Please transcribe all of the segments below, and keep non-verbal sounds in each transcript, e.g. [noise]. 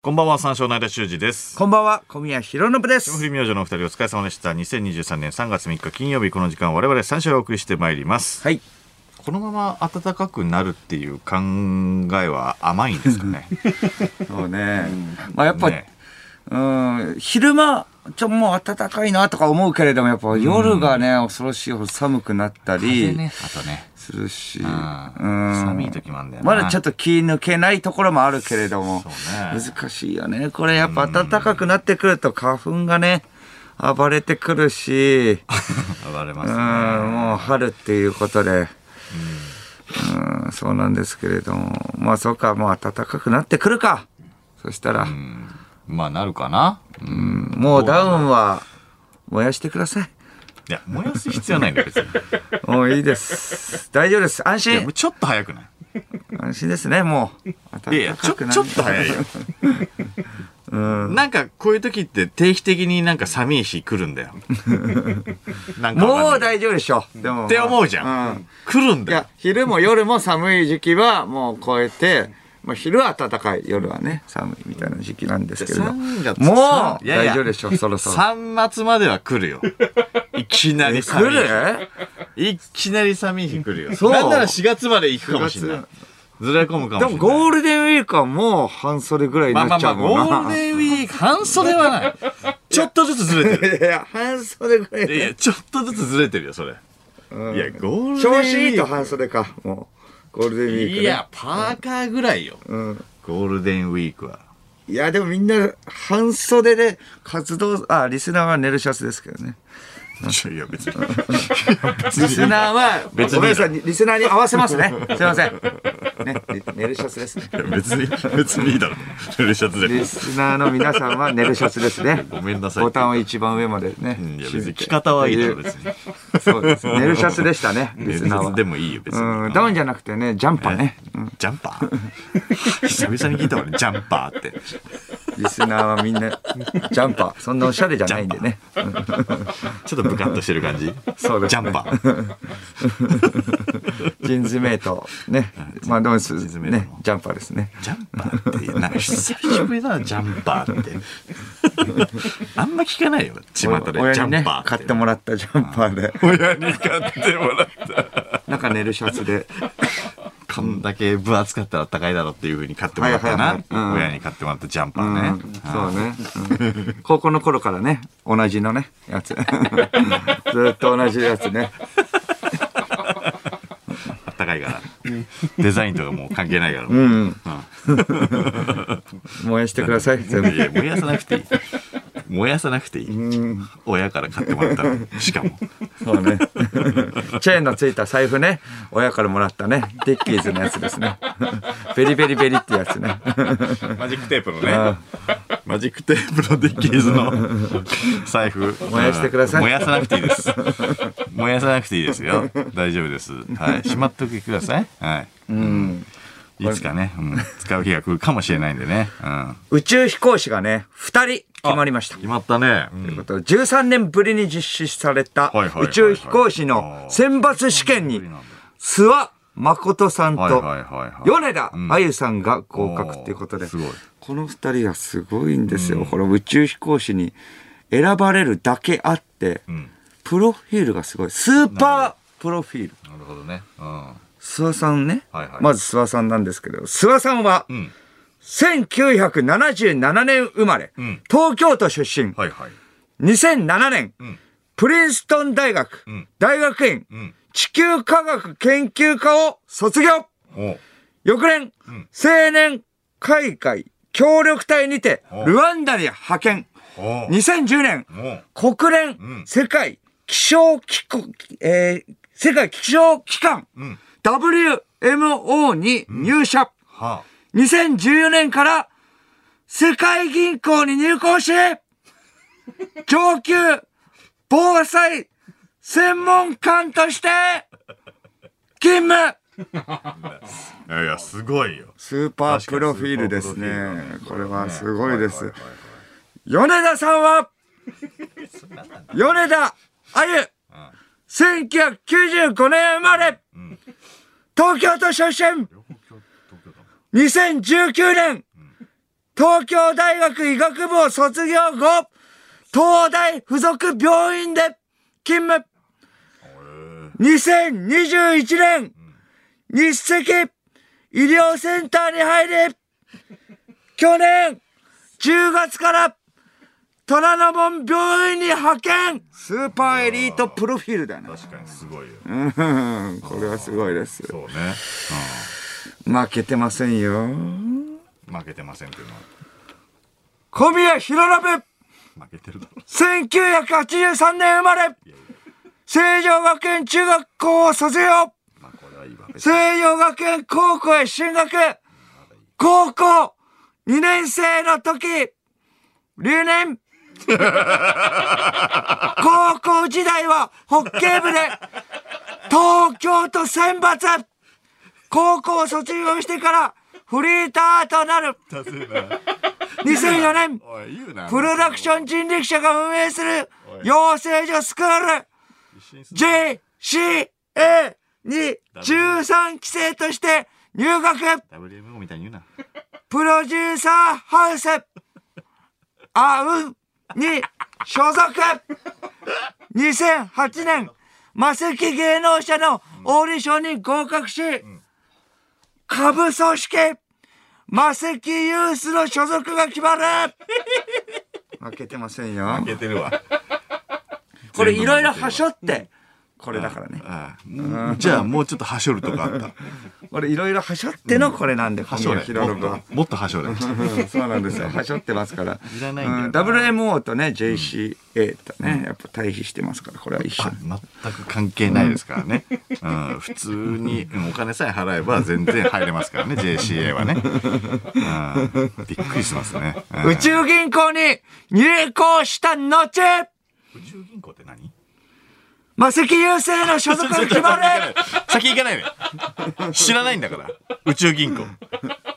こんばんは、三照の間修二です。こんばんは、小宮弘信で霜降す。り明星のお二人お疲れ様でした。2023年3月3日金曜日この時間我々三照をお送りしてまいります。はい。このまま暖かくなるっていう考えは甘いんですかね？[laughs] そうね。まあやっぱ、ねうん、昼間、ちょ、もう暖かいなとか思うけれども、やっぱ夜がね、恐ろしいほど寒くなった風りね、あとね。するし、うんうん寒い時もあるんだよな。まだちょっと気抜けないところもあるけれどもね、難しいよね。これやっぱ暖かくなってくると花粉がね、暴れてくるし、[laughs] 暴れまうん、すね。もう春っていうことで、うん、そうなんですけれども、まあそうか、もう暖かくなってくるか。そしたら、まあなるかな。うんもうダウンは燃やしてください。いや、燃やす必要ないんだよ、別に。もういいです。大丈夫です。安心。いやもうちょっと早くない？安心ですね、もう。いやいや、ちょ、ちょっと早いよ。なんか、こういう時って定期的になんか寒い日来るんだよ。なんかわかんないもう大丈夫でしょ。でも。って思うじゃん。うん来るんだよいや。、昼も夜も寒い時期はもう超えて、まあ、昼は暖かい、夜はね、寒いみたいな時期なんですけれど。3月もういやいや大丈夫でしょ、そろそろ。3月までは来るよ。いきなり来寒いいきなり寒い日来るよ。そうなんなら4月まで行くかもしれない4。ずれ込むかもしれない。でもゴールデンウィークはもう半袖ぐらいにまあまあまあ、なっちゃうもんな。ゴールデンウィーク、半袖はない。ちょっとずつずれてる。いや半袖ぐらいいやちょっとずつずれてるよ、それ。いや、ゴールデンウィーク。調子いいと半袖か、もう。ゴールデンウィーク、ね。いや、パーカーぐらいよ。うん。ゴールデンウィークは。いや、でもみんな半袖で活動、あ、リスナーは寝るシャツですけどね。いや、別に。[laughs] リスナーは、別にごめんなさい、リスナーに合わせますね。[laughs] すいません。ね、リ寝るシャツですね。別に、別にいいだろ。寝るシャツで。リスナーの皆さんは寝るシャツですね。ごめんなさい。ボタンを一番上までね。いや、別に着方はいいだろ、別に。そうです。寝るシャツでしたね、リスナーは。でもいいよ、別に。うん、ダウンじゃなくてね、ジャンパーね。うんジャンパー？[laughs] 久々に聞いたわね、ジャンパーって。リスナーはみんな、ジャンパー。そんなおしゃれじゃないんでね。ちょっとブカッとしてる感じ。そうですねジャンパー。ジンズメイト。ね。まあ、でもす、ンズメイトのね、ジャンパーですね。ジャンパーって、なんか久しぶりだな、ジャンパーって。あんま聞かないよ、巷で。ジ親にねャンパー、買ってもらったジャンパーで。親に買ってもらった。中寝るシャツで。こんだけ分厚かったら高いだろっていう風に買ってもらったな親に買ってもらったジャンパうーねん。そうね、うん高校の頃からね、同じのね、やつ。[laughs] ずっと同じやつね。あったかいから。デザインとかもう関係ないから。うん。燃やしてください、全部。燃やさなくていい。燃やさなくていい。親から買ってもらったの。[laughs] しかも。そうね。[laughs] チェーンのついた財布ね、親からもらったね、ディッキーズのやつですね。[laughs] ベリベリベリってやつね。マジックテープのね。マジックテープのディッキーズの財布。燃やしてください燃やさなくていいです。燃やさなくていいですよ。大丈夫です。はい。しまっておいてください。はい。うん。いつかね、うん使う日が来るかもしれないんでね。うん。宇宙飛行士がね、二人決まりました。決まったね。うんということで13年ぶりに実施された宇宙飛行士の選抜試験に諏訪誠さんと。米田あゆさんが合格ということで、おーすごいこの二人はすごいんですよ。この宇宙飛行士に選ばれるだけあって、んプロフィールがすごい。スーパープロフィール。なるほどね。うん。諏訪さんね。はいはい。まず諏訪さんなんですけど、諏訪さんは、ん。1977年生まれ、ん。東京都出身、はいはい。2007年、ん。プリンストン大学、ん。大学院、ん。地球科学研究科を卒業。翌年、青年海外協力隊にてお、ルワンダに派遣。お。う2010年、国連、ん。世界気象機構、えー世界気象機関、ん WMO に入社。は2014年から世界銀行に入行し、上級防災専門官として勤務あ。いや、すごいよ。スーパープロフィールですね。これはすごいです。米田さんは、米田あゆ、1995年生まれ、東京都出身、2019年、東京大学医学部を卒業後、東大附属病院で勤務。2021年、日赤医療センターに入り、去年10月から虎ノ門病院に派遣スーパーエリートプロフィールだよね。確かにすごいよ。うんこれはすごいです。そうね。負けてませんよ。うん。負けてませんっていうのは。小宮弘信負けてるだろ。1983年生まれ成城学園中学校を卒業成城学園高校へ進学高校2年生の時留年高校時代はホッケー部で東京都選抜。高校を卒業してからフリーターとなる。だぜな。2004年。プロダクション人力車が運営する養成所スクール。JCA に13期生として入学。WMO みたいに言うな。プロデューサーハウス。アウンに所属。2008年マセキ芸能者のオーディションに合格し下部組織マセキユースの所属が決まる。[laughs] 負けてませんよ。負けてるわ。これいろいろはしょってこれだからねじゃあもうちょっとはしょるとかあった。[laughs] これいろいろはしょってのこれなんではしょれ。小宮弘信はもっともっとはしょれ。う [laughs] んそうなんですよ。はしょってますから。いらないんだようん WMO とね、JCA とね、やっぱ対比してますから、これは一緒。全く関係ないですからね。うん、普通にうんお金さえ払えば全然入れますからね、JCA はね。うん、びっくりしますね。うん宇宙銀行に入行した後、宇宙銀行って何？マセキ郵政の所属が決まる [laughs] 先行かないで。知らないんだから。宇宙銀行。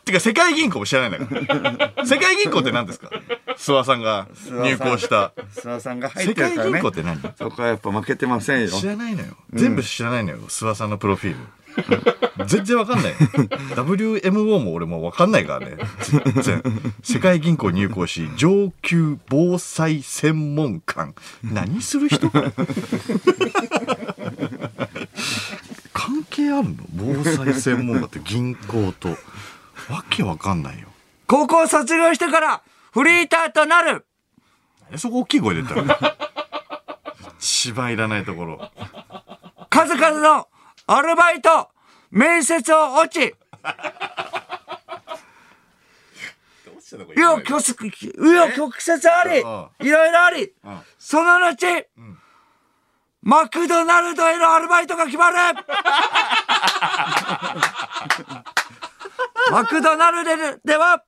てか世界銀行も知らないんだから。世界銀行って何ですか？諏訪さんが入行した。諏訪さんが入世ってるからね界銀行っ。て何？そこはやっぱ負けてませんよ。知らないのよ。全部知らないのよ。諏訪さんのプロフィール。全然わかんない。WMO も俺もわかんないからね。全然。世界銀行入行し、上級防災専門官。何する人関係あるの？防災専門官って銀行と。わけわかんないよ。高校卒業してからフリーターとなるえそこ大きい声で言ったら。[laughs] 一番いらないところ。数々のアルバイト、面接を落ち、紆余曲折、あり、いろいろあり、その後、マクドナルドへのアルバイトが決まる。[laughs] マクドナルドでは、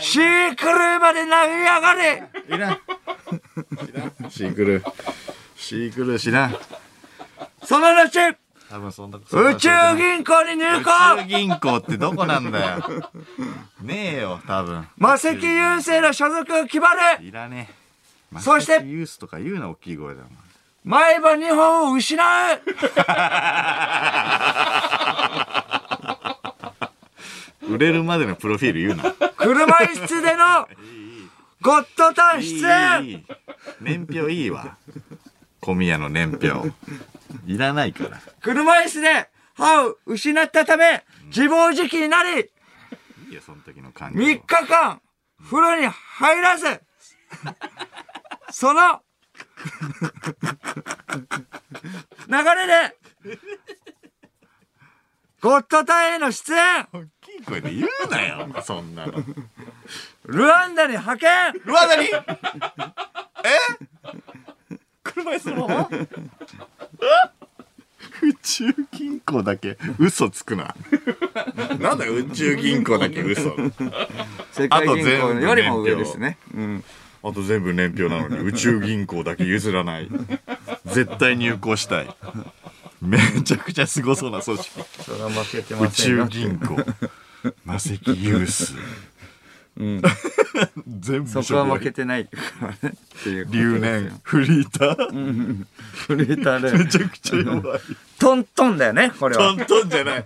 シークルーまで投げ上がり、いらん。シークル。シークル知らん。その後、多分そんな宇宙銀行に入宇宙行銀行ってどこなんだよ。ねえよ、多分。マセキ郵政の所属が決まるいらねえ。そしてユースとか言うな、大きい声だもん。前歯2本を失う [laughs] 売れるまでのプロフィール言うな。車椅子でのゴッドタン出演年表いいわ。小宮の年表。いらないから。車椅子で歯を失ったため自暴自棄になりいいよ、その時の感情。3日間風呂に入らずその流れでゴッドタンへの出演大きい声で言うなよ、そんなの。ルワンダに派遣うわ、なに？え？車椅子の？ま [laughs] ま宇宙銀行だけ嘘つくな。[laughs] なんだよ、宇宙銀行だけ嘘。世界銀行よりも上ですね、うん、あと全部年表なのに [laughs] 宇宙銀行だけ譲らない。絶対入行したい。めちゃくちゃすごそうな組織。宇宙銀行。マセキユース。[laughs] 全部そこは負けてないからね留年、フリーター。フリーターで [laughs] めちゃくちゃ弱い。トントンだよねこれはトントンじゃない。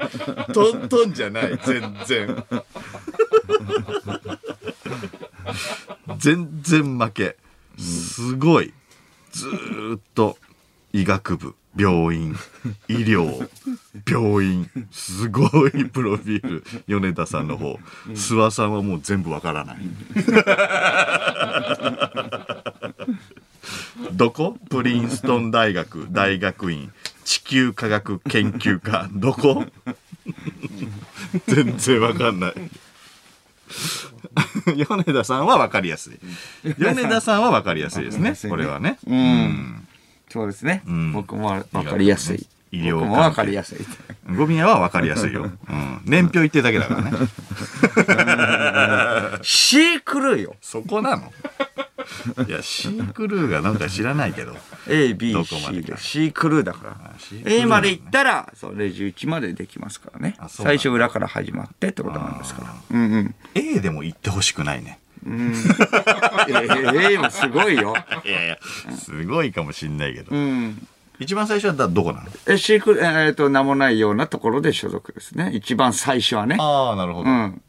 トントンじゃない。全然。全然負け。すごい。ずーっと医学部、病院、医療、病院、すごい [laughs] プロフィール、米田さんの方。諏訪さんはもう全部わからない。[laughs] どこ？プリンストン大学大学院。地球科学研究科。どこ？全然わかんない。米田さんはわかりやすい。米田さんはわかりやすいですね。これはね。うん。そうですね。ん僕もわかりやすい。医療僕もわかりやすい。ゴミ屋はわかりやすいよ、うん、年表言ってるだけだからね C クルーよ。そこなの？いやシークルーがなんか知らないけど A、B ど、こまで C かで C クルーだから。C クルー A まで行ったら、そう、レジ打ちまでできますからねあ。そうなんだ最初裏から始まってってことなんですから。うんうん。A でも言ってほしくないねいやいや A もすごいよ。いやいやすごいかもしんないけど、うん。一番最初はだどこなの？え、シークル、えーっと、名もないようなところで所属ですね。一番最初はね。ああなるほど、うん。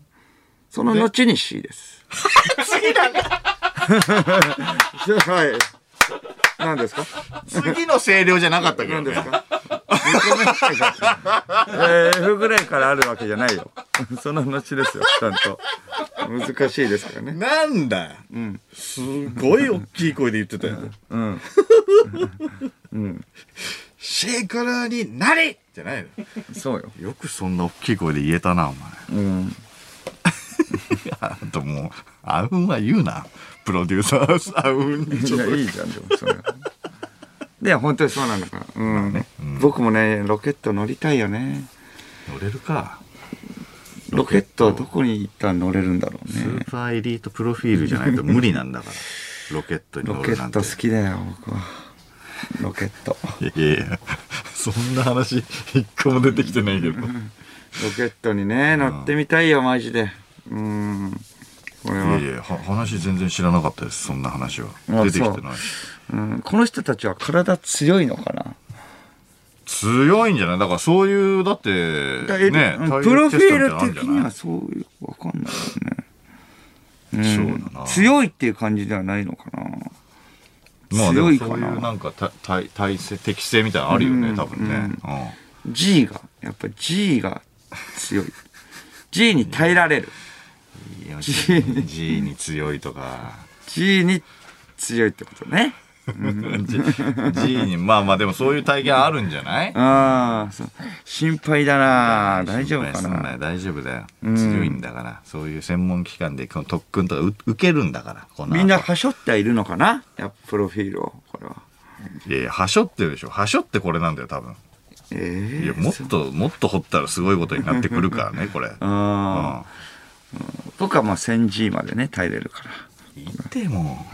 その後に C です。[laughs] 次なんだ [laughs] はい。何ですか？次の声量じゃなかったけどね何ですか？えー F ぐらいからあるわけじゃないよ。[laughs] その後ですよ、ちゃんと。難しいですからね。なんだ？よ、すごい大きい声で言ってたよ、うん。シェイカラーになりじゃないのそうよ。よくそんな大きい声で言えたなお前うん。あともうあうんは言うなプロデューサーあうんにちいや、ょっといいじゃん、でもそれ。で、本当にそうなんだから。うん。ねうん僕もね、ロケット乗りたいよね。乗れるかロケットはどこに行ったら乗れるんだろうスねー。パーエリートプロフィールじゃないと無理なんだから [laughs] ロケットにロケ乗るなんてット好きだよ、僕は。ロケット。いやいやいやそんな話一個も出てきてないけどロケットにね、乗ってみたいよ、マジで。うん。これは。いやいやは話全然知らなかったです。そんな話は。あ出てきてない。う。ん、この人たちは体強いのかな？強いんじゃない？だからそういうだってねうんプロフィール的にはそそういう、わかんないよね。そうだな。強いっていう感じではないのかな？まあ強いかな？そういうなんかた体体制適性みたいなのあるよね、うん多分ね、G が、やっぱ G が強い。G に耐えられる。G, に強いとか。G に強いってことね。[laughs] G, G にまあまあでもそういう体験あるんじゃない？ああ、心配だな。大丈夫かな？よ。大丈夫だよ。強いんだから。そういう専門機関でこの特訓とかう受けるんだからみんなはしょってはいるのかな？やっぱプロフィールを、これは。いやいやはしょってるでしょ。はしょってこれなんだよ多分。ええいやもっともっと掘ったらすごいことになってくるからねこれ。ああ、僕はまあ 1000G までね、耐えれるから。言っても。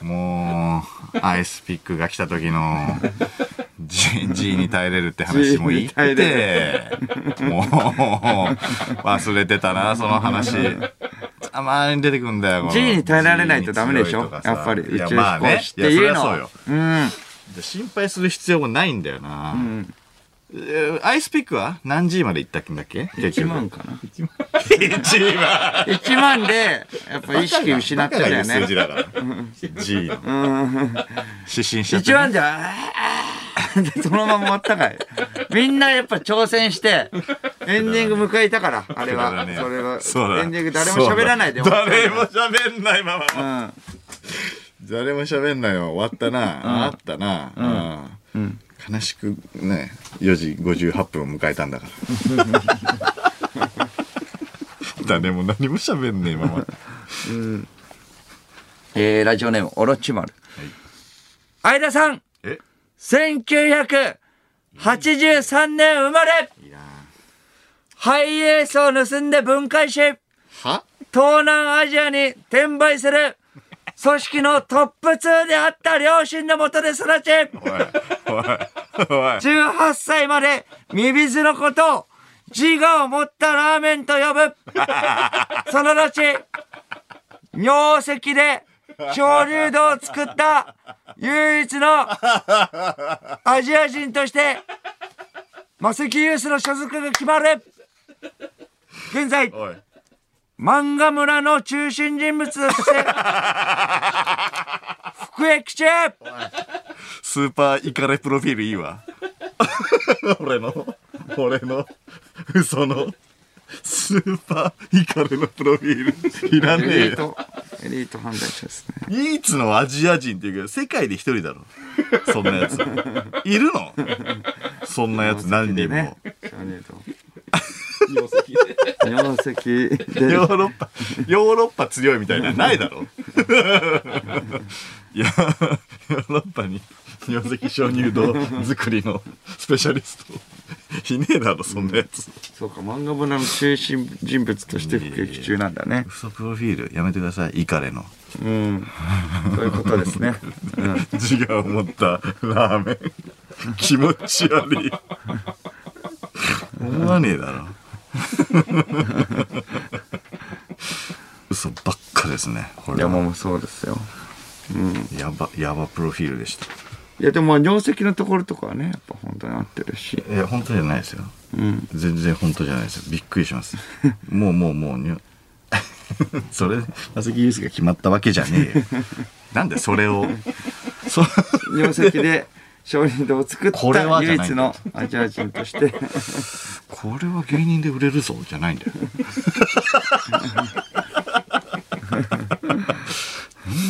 う [laughs] もうアイスピックが来た時の G, G に耐えれるって話も言ってもう忘れてたなその話。たまに出てくんだよ G に耐えられないとダメでしょ？やっぱり宇宙飛まあね。行士っていうのは。そうよ。うん。で心配する必要もないんだよな、ん。えーアイスピックは何 G まで行ったんだっけ？結1局。万かな。1万。1万で、やっぱ意識失ったんだよバカが言う数字ね。だから G の失神しちゃって、1万じゃ、そのまま終わったかい。みんなやっぱ挑戦して、エンディング迎えたから、あれは。ねそれは。そうだ。エンディング誰も喋らないで終わった誰も喋んないまま、うん。誰も喋んないまま終わったな、あったな、うん悲しくね4時58分を迎えたんだから。[laughs] 誰も何も喋んねえまま。えー、ラジオネーム、オロチマル。相田さん、え？1983年生まれ。ハイエースを盗んで分解し、は？東南アジアに転売する組織のトップ2であった両親のもとで育ち、おいおいおい18歳までミビズのことを自我を持ったラーメンと呼ぶ。[laughs] その後、尿石で鍾乳洞を作った唯一のアジア人として、マセキユースの所属が決まる。現在、漫画村の中心人物として、[laughs] 服役中。スーパーイカレプロフィールいいわ。俺の俺の嘘のスーパーイカレのプロフィール。いらエねえよ。エリート犯罪者ですね。唯一のアジア人っていうけど世界で一人だろ。そんなやついるの？[laughs] そんなやつ何人も、ね。知らねえと [laughs] ヨーロッパヨーロッパ強いみたいなのないだろ。[laughs] いやヨーロッパに尿石鍾乳洞作りのスペシャリスト。いねえだろそんなやつ、そうか漫画村の中心人物として服役中なんだね。嘘プロフィールやめてください。イカレの。うん。そういうことですね、うん、自我を持ったラーメン。気持ち悪い。[laughs] 思わねえだろ [laughs] 嘘ばっかですねこれは。いやもうそうですよ。やばやばプロフィールでした。いやでも尿石のところとかはねやっぱ本当に合ってるし。いや本当じゃないですよ。うん。全然本当じゃないですよ。びっくりします。[laughs] もうもうもうにょ [laughs] それマセキユースが決まったわけじゃねえよ。なんでそれを。そ尿石で鍾乳洞を作っこれはた唯一のアジア人として。これは芸人で売れるぞじゃないんだよ。宝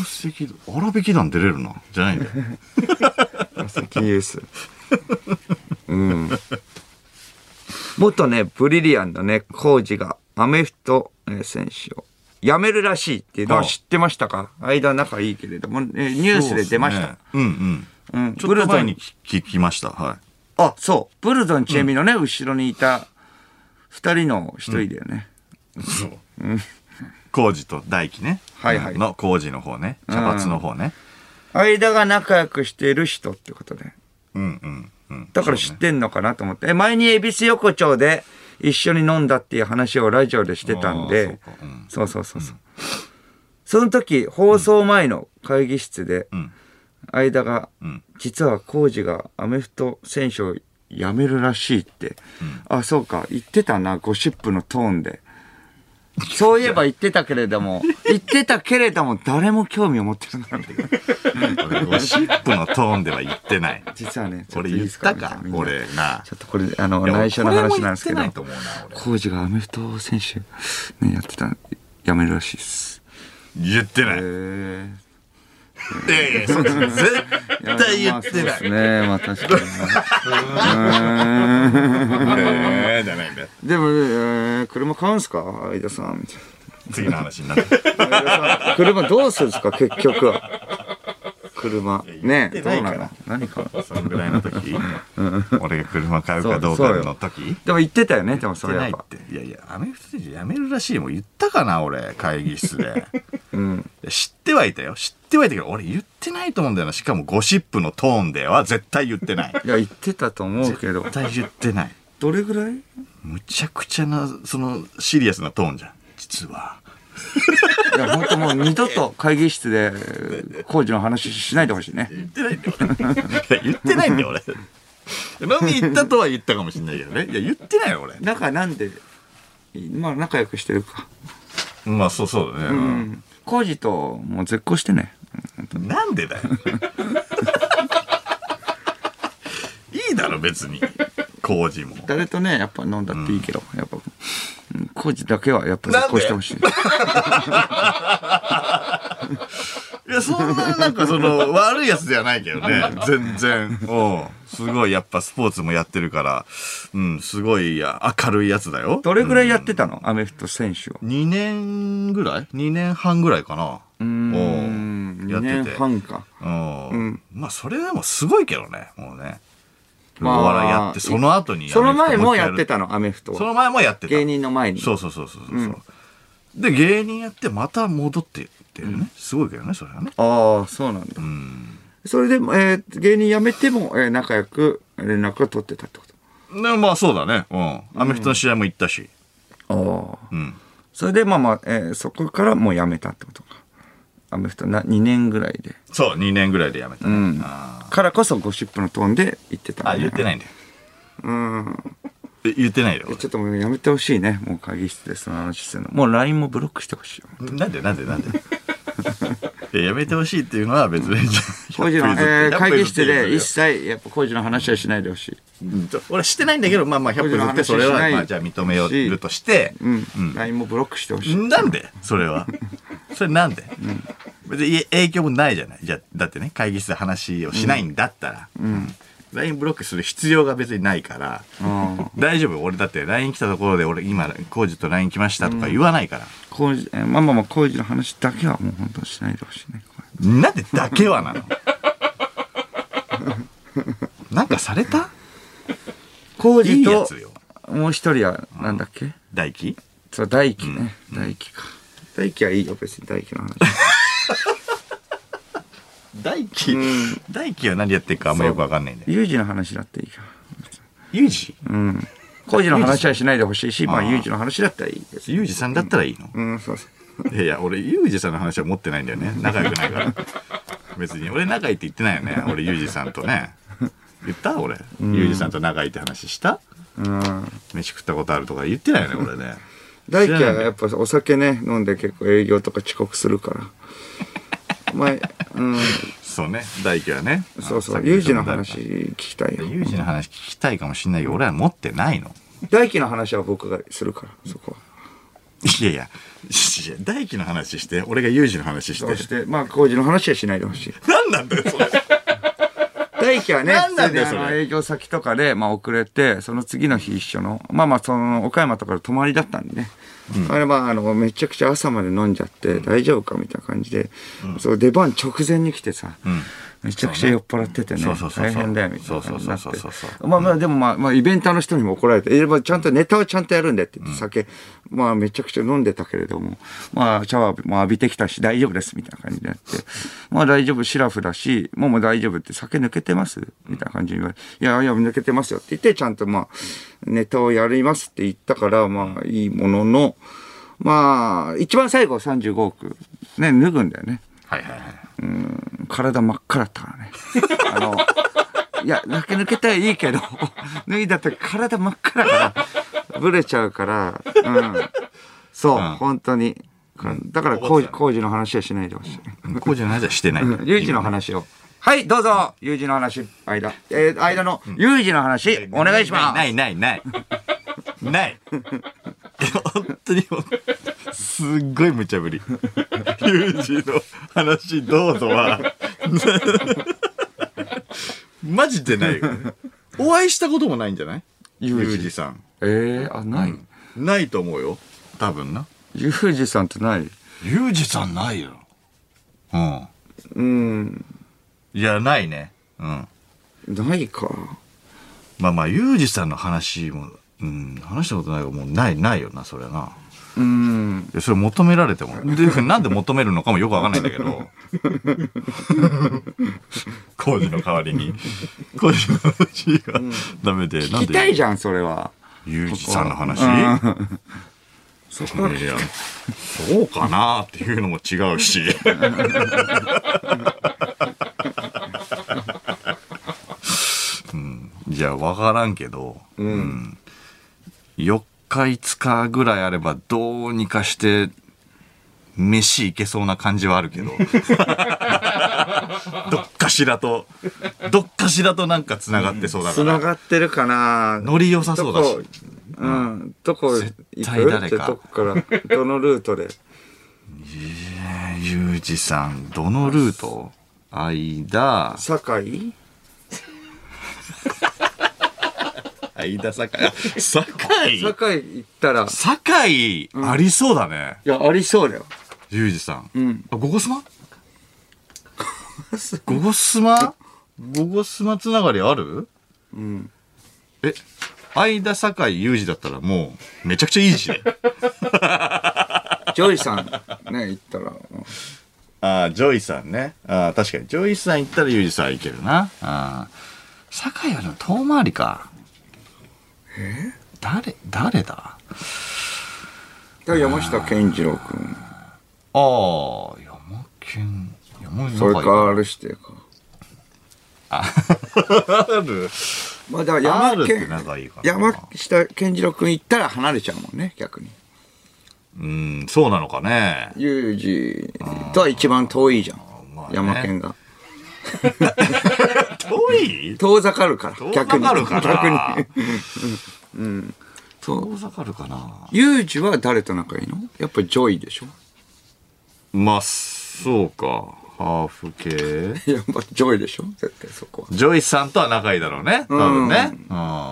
石荒引き団出れるな。じゃないんだよ。マセキユースうん。元ねブリリアンのねコージがアメフトえー選手を辞めるらしいっていうのは知ってましたか？間仲いいけれども、えーニュースで出ました、ね。うんうんうん、ちょっと前に。聞きました。はあ、そう。ブルゾンチェミのね、後ろにいた二人の一人だよね。いそう。工事と大輝ね。はいはい。の工事の方ね。茶髪の方ね。間が仲良くしている人ってことで。うんうんうん。だから知ってんのかなと思って。え前に恵比寿横丁で一緒に飲んだっていう話をラジオでしてたんで。そうか。うん。そうそうそうそう。その時、放送前の会議室で、ん間が、ん。実はコージがアメフト選手を辞めるらしいって、あ、そうか、言ってたな、ゴシップのトーンで。そういえば言ってたけれども、[laughs] 言ってたけれども、誰も興味を持ってるなんて。俺ゴシップのトーンでは言ってない。実はね、ちょっと俺いいです言ったか？俺な。ちょっとこれ、あの、内緒の話なんですけど。これも言ってないと思うな俺。コージがアメフト選手、ね、やってた、辞めるらしいです。言ってない。へーいやいや絶対言ってないまあそうですね。まあ確かに [laughs] えーじゃないんだよね。でも、えー車買うんすか？相田さん。みたい次の話になってな車どうするんですか？結局は。車。ねどうなの？何買うのそのぐらいの時。俺が車買うかどうかの時？でも言ってたよね。でもそれやっぱ。ないって。いやいやアメフト選手辞めるらしいもん。言ったかな俺会議室で。[laughs] うん。知ってはいたよ。知ってはいたけど俺言ってないと思うんだよな。しかもゴシップのトーンでは絶対言ってない。[laughs] いや、言ってたと思うけど。絶。対言ってない。どれぐらい？むちゃくちゃなそのシリアスなトーンじゃん実はいや、本当もう二度と会議室で工事の話しないでほしいね。言ってないんだよ俺言ってないんだよ俺。飲み行ったとは言ったかもしれないけどね。いや言ってないよ俺。だからなんで、まあ仲良くしてるか。まあそうそうだね、うん。工事ともう絶交してね。なんでだよ。[laughs] いいだろ別に。工事も。誰とね、やっぱ飲んだっていいけど、やっぱ、うん工事だけはやっぱ絶交してほしい。[laughs] いやそんななんかその悪いやつではないけどね。[laughs] 全然。うん。すごいやっぱスポーツもやってるから。うんすごいや明るいやつだよ。どれぐらいやってたの、アメフト選手を。2年ぐらい ?2 年半ぐらいかな。うーん。2やってて。年半か。うん。うん。まあそれでもすごいけどねもうねまあお笑いやってその後にその前もやってたたの、アメフトそのは。前もやってた。芸人の前に。そうそうそうそうそう、で芸人やってまた戻ってってるね、すごいけどねそれはね。ああ、そうなんだ。うん。それでも、えー芸人辞めても、えー仲良く連絡を取ってたってこでまあそうだね。うん。アメフトの試合も行ったし。と。ああ。うん。それで、まあまあ、えーそこからもう辞めたってことか。アメフトな2年ぐらいで。そう2年ぐらいで辞めたね、うんあからこそゴシップのトーンで言ってた、ーあ言ってないんだようん。え言ってないよえちょっともうやめてほしいね。もう会議室でその話するの。もう LINE もブロックしてほしいよ。なんでなんでなんで？いや [laughs] やめてほしいっていうのは別に工事の、100歩譲ってえー会議室100歩で一切、やっぱ工事の話はしないでほしい。うん俺してないんだけどまあまあ100歩譲ってそれはまあじゃあ認めようるとしてうん。LINE もブロックしてほしい。なんで？それは [laughs] それなんで、別に影響もないじゃない。じゃあだってね会議室で話をしないんだったら、LINE ブロックする必要が別にないから、うん。大丈夫？俺だって LINE 来たところで俺今工事と LINE 来ましたとか言わないから、工事、えーまあまあまあ工事の話だけはもう本当にしないでほしいね。なんでだけはなの？[laughs] なんかされた？工事いいやとつよ。もう一人はなんだっけ？大輝？そう大輝ね、大輝か。大輝はいいよ別に大輝の話 [laughs] 大輝、大輝は何やってるかあんまよくわかんないんだよ。有事の話だっていいか。ユージ？らうん。工事の話はしないでほしいしまあ有事の話だったらいいです。ユージさんだったらいいの、うんそうそう。いやいや俺ユージさんの話は持ってないんだよね。仲良くないから。[laughs] 別に俺仲いいって言ってないよね。俺ユージさんとね。言った？俺、ユージさんと仲いいって話した？うん。飯食ったことあるとか言ってないよね俺ね大輝はやっぱお酒ね飲んで結構営業とか遅刻するから。[laughs] 前うん。そうね大輝はね。そうそうあ有事の話き聞きたいよ。ユージの話聞きたいかもしんないけど俺は持ってないの。大輝の話は僕がするからそこは。いやいやいや大輝の話して俺がユージの話して。そして？まあ工事の話はしないでほしい。何なんだよそれはね、何なんだよそれ営業先とかで、まあ遅れて、その次の日一緒の、まあまあその岡山とかで泊まりだったんでね。あれまああの、めちゃくちゃ朝まで飲んじゃって、大丈夫かみたいな感じで、そう出番直前に来てさ、ん。めちゃくちゃ酔っ払っててね、大変だよみたいな感じになってまあまあでもまあ、まあイベンターの人にも怒られて、えまあちゃんとネタをちゃんとやるんでって言って、酒、まあめちゃくちゃ飲んでたけれども、まあシャワーも浴びてきたし大丈夫ですみたいな感じでやって、まあ大丈夫、シラフだし、もうもう大丈夫って酒抜けてます？みたいな感じに言われいやいや抜けてますよって言って、ちゃんとまあネタをやりますって言ったから、まあいいものの、まあ一番最後35億ね、脱ぐんだよね。はいはいはい体真っ赤だったからね。[laughs] あの、いや、抜け抜けたらいいけど、[laughs] 脱いだ時体真っ赤だから、ブレちゃうから、うん。そう、うん本当に。だから工事、工事の話はしないでほしい。[laughs] 工事の話はしてない有事の話を。はい、どうぞ有事の話、間。えー、間の有事の話、お願いします。ないないないない本当にもうすっごい無茶ぶり。ユージの話どうぞは。マジでないよ。ねお会いしたこともないんじゃない？ユユージージ。さんえー、あ、ない。ないと思うよ。多分な。ユージさんってない。ユージさんないよ。うん。うん、いやないね。うん。ないか。まあまあユージさんの話もうん話したことないがもうないないよなそれはなうん。いやそれ求められても。[laughs] で、なんで求めるのかもよくわかんないんだけど。[laughs] 工事の代わりに。工事の話がダメで。なんで、聞きたいじゃん、それは。ゆうじさんの話？うんそこいや、そうかなっていうのも違うし。[laughs] うん、じゃあ分からんけど、うん4日5日ぐらいあればどうにかして飯いけそうな感じはあるけど。[laughs] どっかしらとどっかしらとなんかつながってそうだかつなら、がってるかな。ノリ良さそうだし。どこうん。どこ行く絶対誰かどこから、どのルートで。ゆうじさんどのルート？間。堺？間堺堺堺行ったら、い堺ありそうだね、や、ありそうだよ。ゆうじさん。うん。あ、ゴゴスマ？ゴゴスマ？ゴゴスマ？つながりある？うん。え、間堺ゆうじだったらもう、めちゃくちゃいいしね。ジョイさん、ね、行ったら。ああ、ジョイさんね。ああ、確かに。ジョイさん行ったらゆうじさんいけるな。ああ。堺はでも遠回りか。え誰、誰だ？山下健二郎君。ああ、山県、山それか、あるしてか。ある？まあだから山 R って県仲いいかな。山下健二郎君行ったら離れちゃうもんね逆に。うんそうなのかね。ユージとは一番遠いじゃん、まあね。山県が遠い？遠ざかるから遠ざ逆にかるかな逆に。[laughs] うん。そう。遠ざかるかな。ユージは誰と仲いいの？やっぱりジョイでしょ？まあそうかハーフ系。[laughs] やっぱジョイでしょ？絶対そこは。ジョイさんとは仲いいだろうね。多分ね、うん。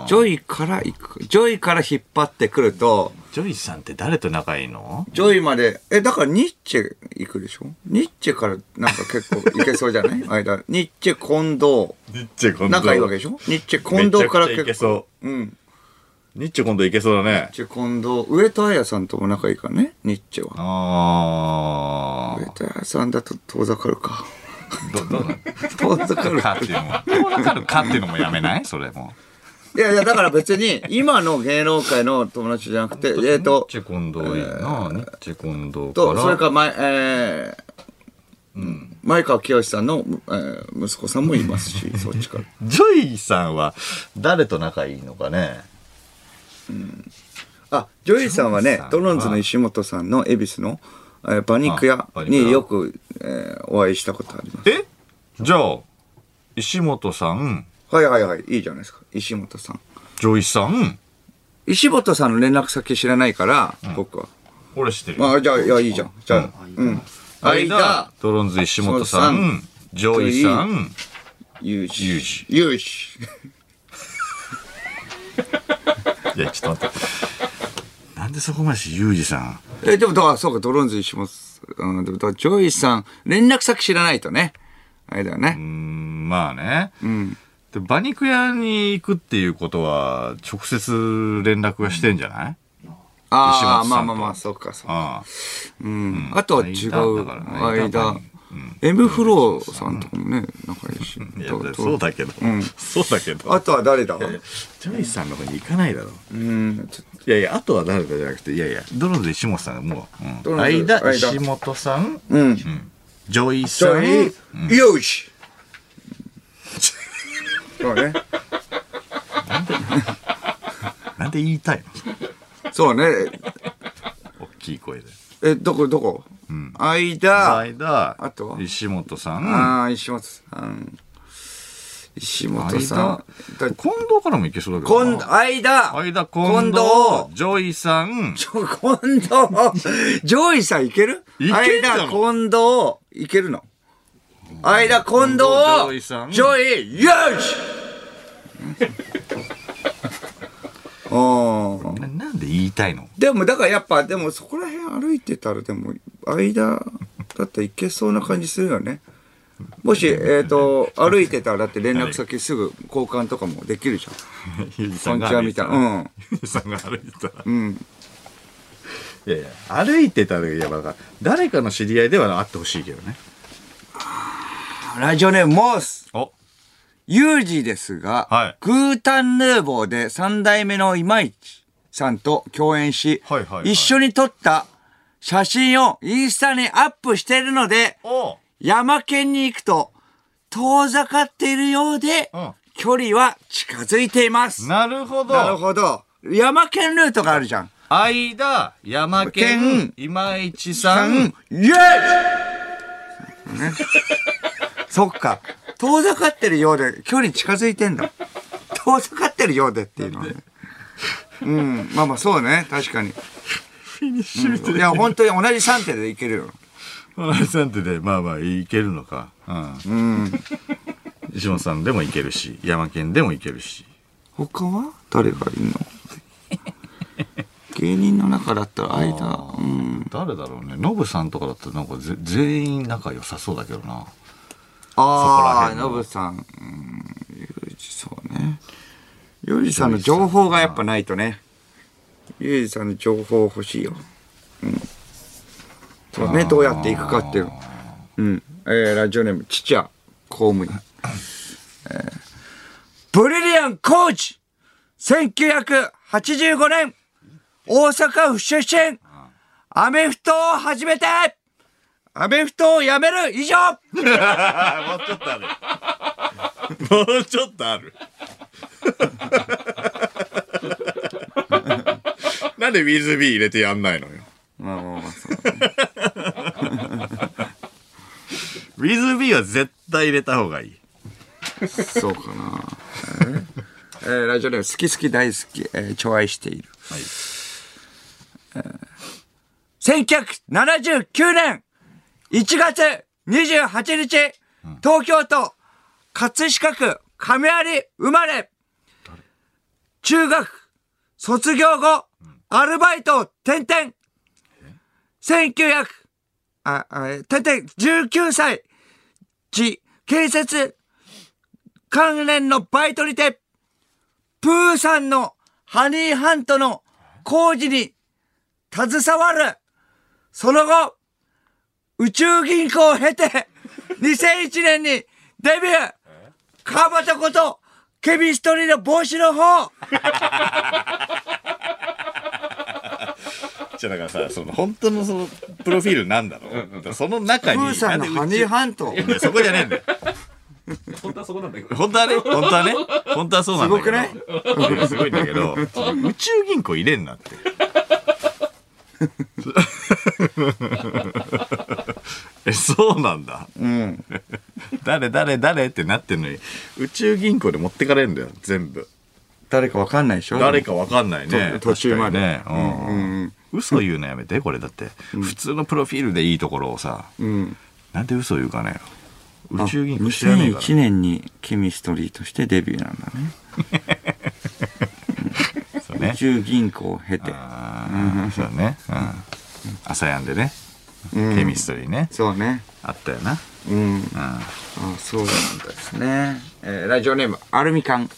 ジョイから行く。ジョイから引っ張ってくると。ジョイさんって誰と仲いいの？ジョイまで。えだからニッチェ行くでしょ？ニッチェからなんか結構行けそうじゃない？[laughs] 間。ニッチェ近藤ニッチェ今仲いいわけでしょ？ニッチェ近藤からめちゃくちゃいけ結そ構うんニッチェ今度いけそうだね。ニッチェ近藤上戸彩さんとも仲いいからね。ニッチェは。あ上戸彩さんだと遠ざかるか。あどどう遠ざかる。かっていうのも遠ざかるかっていうのもやめない？それも。いやいやだから別に今の芸能界の友達じゃなくてえっとニッチェ近藤いいな、ニッチェ近藤かとらそれから前えー前川清さんの、えー息子さんもいますしそっちから。[laughs] ジョイさんは誰と仲いいのかね？あジョイさんはねジョイさん。はドロンズの石本さんの恵比寿の、えー馬肉屋によく、えーお会いしたことあります。え？じゃあ石本さん。はいはいはいいいじゃないですか。石本さん。ジョイさん？石本さんの連絡先知らないから、僕は。俺知ってるまあじゃあいやいいじゃん。じゃあうん。間ドロンズ石本さんジョイさんユージ。ユージ。ユージいやちょっと待って。なんでそこまでしユージさん？えでもだからそうかドロンズ石本うんでもだジョイさん連絡先知らないとね。あれだよね。うーんまあね、で馬肉屋に行くっていうことは直接連絡がしてんじゃない、ああまあまあまあそうかそうか。うん。あとは違間うだからね。間間 M フローさんとかもね仲いいしそうだけど、そうだけど。あとは誰だ？ジョイさんの方に行かないだろ。うん。いやいやあとは誰かじゃなくていやいやドロンズ石本さんがもう、うん。間間。石本さん？とうん。ジョイジさん。よし。そうね。なんで言いたいの？そうね。大きい声でえどこどこ？間。間。あと石本さん。ああ石本さん。石本さん。だ近藤からも行けそうだけど今な間。間近藤。近藤。ジョイさん。ちょ近藤。ジョイさんいける？いけんじゃん。間近藤。いけるの？間近藤。ジョイさん。ジョイよし！うんななんで言いたいの？でもだからやっぱでもそこら辺歩いてたらでも間だったらいけそうな感じするよね。もしえっ、と歩いてたらだって連絡先すぐ交換とかもできるじゃん。ゆうじこんにちはみたいな。うん。ゆうじさんが歩いてた。らうん。いやいや歩いてたらいやだから誰かの知り合いではあってほしいけどね。ラジオネームモース。おユージですが、はいグータンヌーボーで三代目の今市さんと共演し、はいはいはい一緒に撮った写真をインスタにアップしているので、お山県に行くと遠ざかっているようで、うん距離は近づいています。なるほどなるほど。山県ルートがあるじゃん。間山県県今市さんイエーイね。[laughs] そっか。遠ざかってるようで距離近づいてんだ。遠ざかってるようでっていうのはね。うん。まあまあそうね。確かに。フィニッシュみたいいや、本当に同じ3手でいけるよ。な同じさんってでまあまあいけるのかうん、石本さんでもいけるし山県でもいけるし他は？誰がいるの？芸人の中だったら間。うん。誰だろうねノブさんとかだったらなんかぜ全員仲良さそうだけどなああ、ノブさん、ユージそうね。ユージさんの情報がやっぱないとね。ユージさんの情報欲しいよ。うん。そうね、どうやっていくかっていう。うん。えー、ラジオネーム、ちちゃ、公務員。えー、ブリリアンコーチ !1985 年大阪府出身アメフトを始めてアメフトをやめる以上 [laughs] もうちょっとあるもうちょっとある [laughs] なんで with B 入れてやんないのよ。まあまあまあ、そうだね。は絶対入れた方がいい。そうかな。えーえーラジオネーム好き好き大好き、えー、寵愛している。はい。えー1979年1月28日、東京都葛飾区亀有生まれ。中学卒業後、アルバイトを転々。1900、あ、あ、えー転々、19歳、時、建設関連のバイトにて、プーさんのハニーハントの工事に携わる。その後、宇宙銀行を経て、2001年にデビュー川端こと、ケミストリーの帽子の方じゃあだからさ、その本当のそのプロフィールなんだろうその中に。プーさんのハニーハント。そこじゃねえんだよ。本当はそこなんだけど。本当はね、本当はね、本当はそうなんだけど。すごくないすごいんだけど、宇宙銀行入れんなって。え、そうなんだ。うん。誰誰誰ってなってんのに、宇宙銀行で持ってかれるんだよ、全部。誰かわかんないでしょ？誰かわかんないね。と途中まで確かにね。うん。嘘言うのやめて、これだって。普通のプロフィールでいいところをさ、うん。なんで嘘言うかね。宇宙銀行知らねえから。2001年にケミストリーとしてデビューなんだね。[laughs] そうね宇。宙銀行を経て。そうね。うん。朝やんでね。うんケミストリーね。そうね。あったよな。うん。うん。あそうなんですね。えーラジオネーム、アルミカン。はい。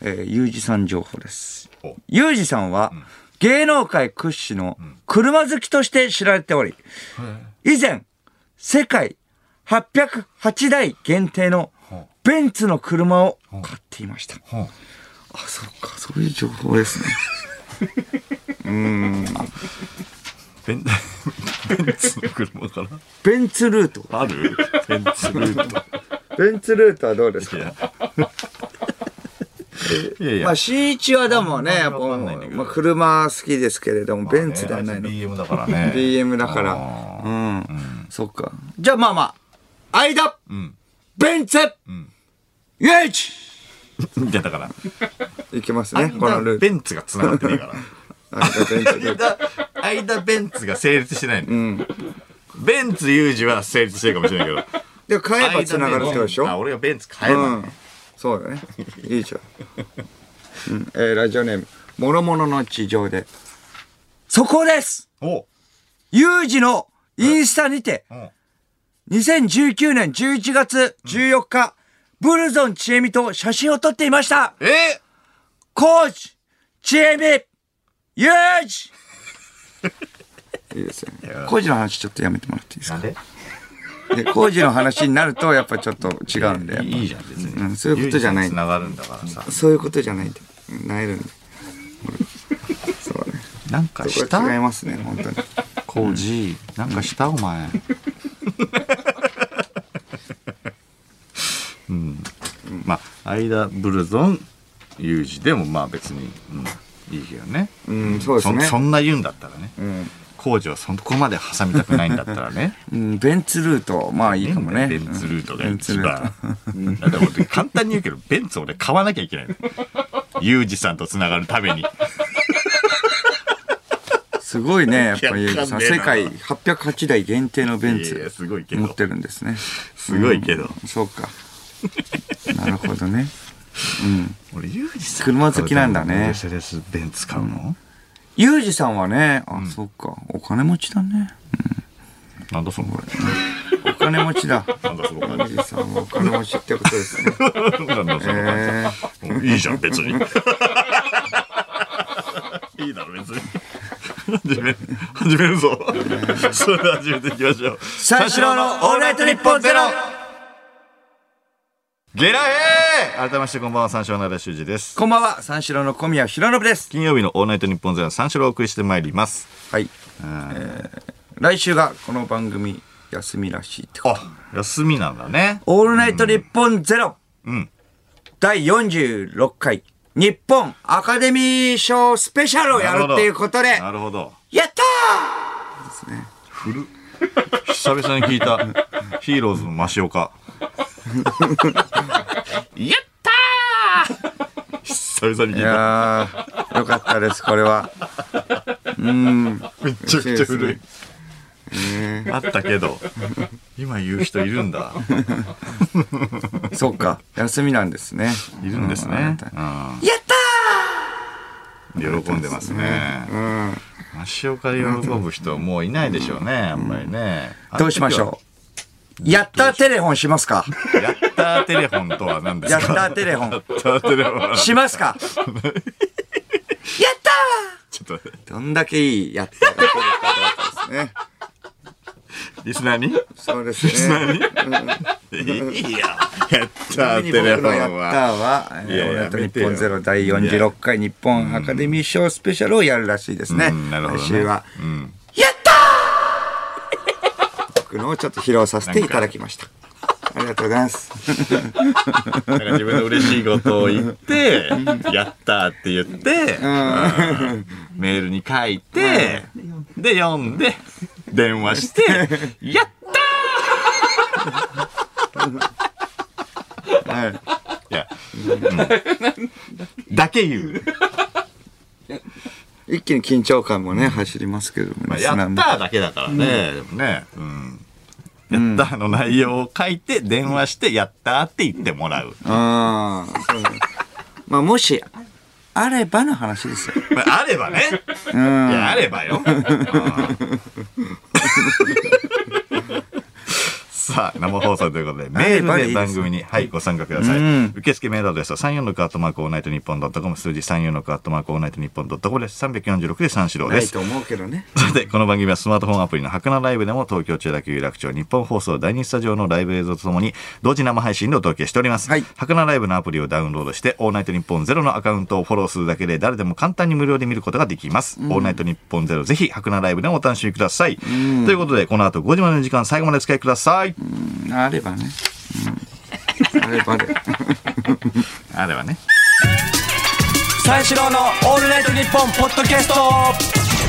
えー、ゆうじさん情報ですお。ゆうじさんは、芸能界屈指の車好きとして知られており、以前、世界808台限定のベンツの車を買っていました。ほうあ、そっか、そういう情報ですね。[laughs] ベン、[laughs] ベンツの車からベンツルート。ある？ベンツルート。ベンツルートはどうですか？いや。いやいや。まあ、新一はでもね、やっぱ、まあ、車好きですけれども、ベンツではないの。BM だからね。[laughs] BM だから。あうん。そっか。じゃあまあまあ、間、んベンツ、イエイチーいやだから、いきますね、このルーベンツが繋がってねえから。ト。間ベンツが成立してないの。ベンツユージは成立してるかもしれないけど。で、買えば繋がるってことでしょあ、俺がベンツ買えばね。うん。そうだね。いいじゃん。うん、えーラジオネーム、もろもろの地上で。そこですおユージのインスタにて、うん2019年11月14日、ブルゾンちえみと写真を撮っていました。え？コーチ、ちえみ、ユージいいですよね。コーチの話ちょっとやめてもらっていいですか？なんで？で、コーチの話になるとやっぱちょっと違うんで。いいじゃん、別に。うんそういうことじゃない繋がるんだからさ。そういうことじゃないなえるんで。そうね。なんかしこれ違いたますね、本当に。コージ、なんかしたお前。うん。まあ、間ブルゾン、ユージでもまあ別に、うん、いいけどね。うん、そうですね。そそんな言うんだったらね。うん。工事はそこまで挟みたくないんだったらね。[laughs] うん、ベンツルート、まあいいかもね。ベンツルートが一番ト。。だって俺簡単に言うけど、ベンツ俺買わなきゃいけないの。ユージさんと繋がるために。[laughs] すごいね、やっぱりいやさ、ん世界808台限定のベンツ持ってるんですね。すごいけど。そうか。なるほどね。俺、ユージさん。車好きなんだねメルセデス・ベンツ買うの、ユージさんはね、あ、そっか、お金持ちだね。なんだそのこお金持ちだ。れ。[laughs] なんだそのユ感じ。ージさんはお金持ちってことですね。[laughs] なんだそのえ感じ。いいじゃん、別に。[laughs] いいだろ、別に。始め、始めるぞ。それでは始めていきましょう。三四郎のオールナイトニッポンゼロゲラヘー改めましてこんばんは、三四郎の足修二です。こんばんは、三四郎の小宮弘信です。金曜日のオールナイトニッポンゼロ三四郎をお送りしてまいります。はい。えー来週がこの番組休みらしいってこと。あ、休みなんだね。オールナイトニッポンゼロ。うん。第46回日本アカデミー賞スペシャルをやるっていうことで、なるほどやった古っ久々に聞いたヒーローズのマシオカ [laughs] やったー！久々にーい聞いたやー、よかったです、これは。うん。めちゃくちゃ古い。あったけど。今言う人いるんだ。そうか、休みなんですね。いるんですね、やっうん、喜んでますね、足岡で喜ぶ人もういないでしょうねあんまりね。どうしましょう？やったーテレフォンしますか？うやったーテレフォンとは何ですか？やったーテレフォン。やったーテレフォン。しますか？やったー！ちょっと。どんだけいいやったーが出るかどうかですね。リスナーに？そうですね。いいややったテレフ僕のやったーォンはは、いやえー、日やめてよ。本ゼロ第46回日本アカデミー賞スペシャルをやるらしいですね。うんなるほどね。来週は、うん。やったー僕のをちょっと披露させていただきました。ありがとうございます。なんか自分の嬉しいことを言って、やったーって言って、うんメールに書いて、で、読んで、電話して、やったはい。ーいや、うんだけ言う。一気に緊張感もね、走りますけどもね。まあ、やったーだけだからね、でもね、うん。やったーの内容を書いて、電話して、やったーって言ってもらう。ああ、そうまあ、もし、あればの話ですよ。まあ、あればね。いや、あればよ。[laughs] うんさあ、生放送ということで、メールで番組に、はい、ご参加ください。受付メールアドレスは346アットマークオールナイトニッポンドットコム、数字346アットマークオールナイトニッポンドットコムです。346で三四郎です。ないと思うけどね。さて、この番組はスマートフォンアプリの HAKUNA Live でも東京千代田区有楽町ニッポン放送第2スタジオのライブ映像とともに同時生配信でお届けしております。はい白菜ライブのアプリをダウンロードして、オールナイトニッポンゼロのアカウントをフォローするだけで誰でも簡単に無料で見ることができます。オールナイトニッポンゼロぜひ白菜ライブでもお楽しみください。ということで、この後5時までの時間最後までお付き合いください。うんあればね。うん、あればね。[laughs] あればね。三四郎のオールナイトニッポンポッドキャスト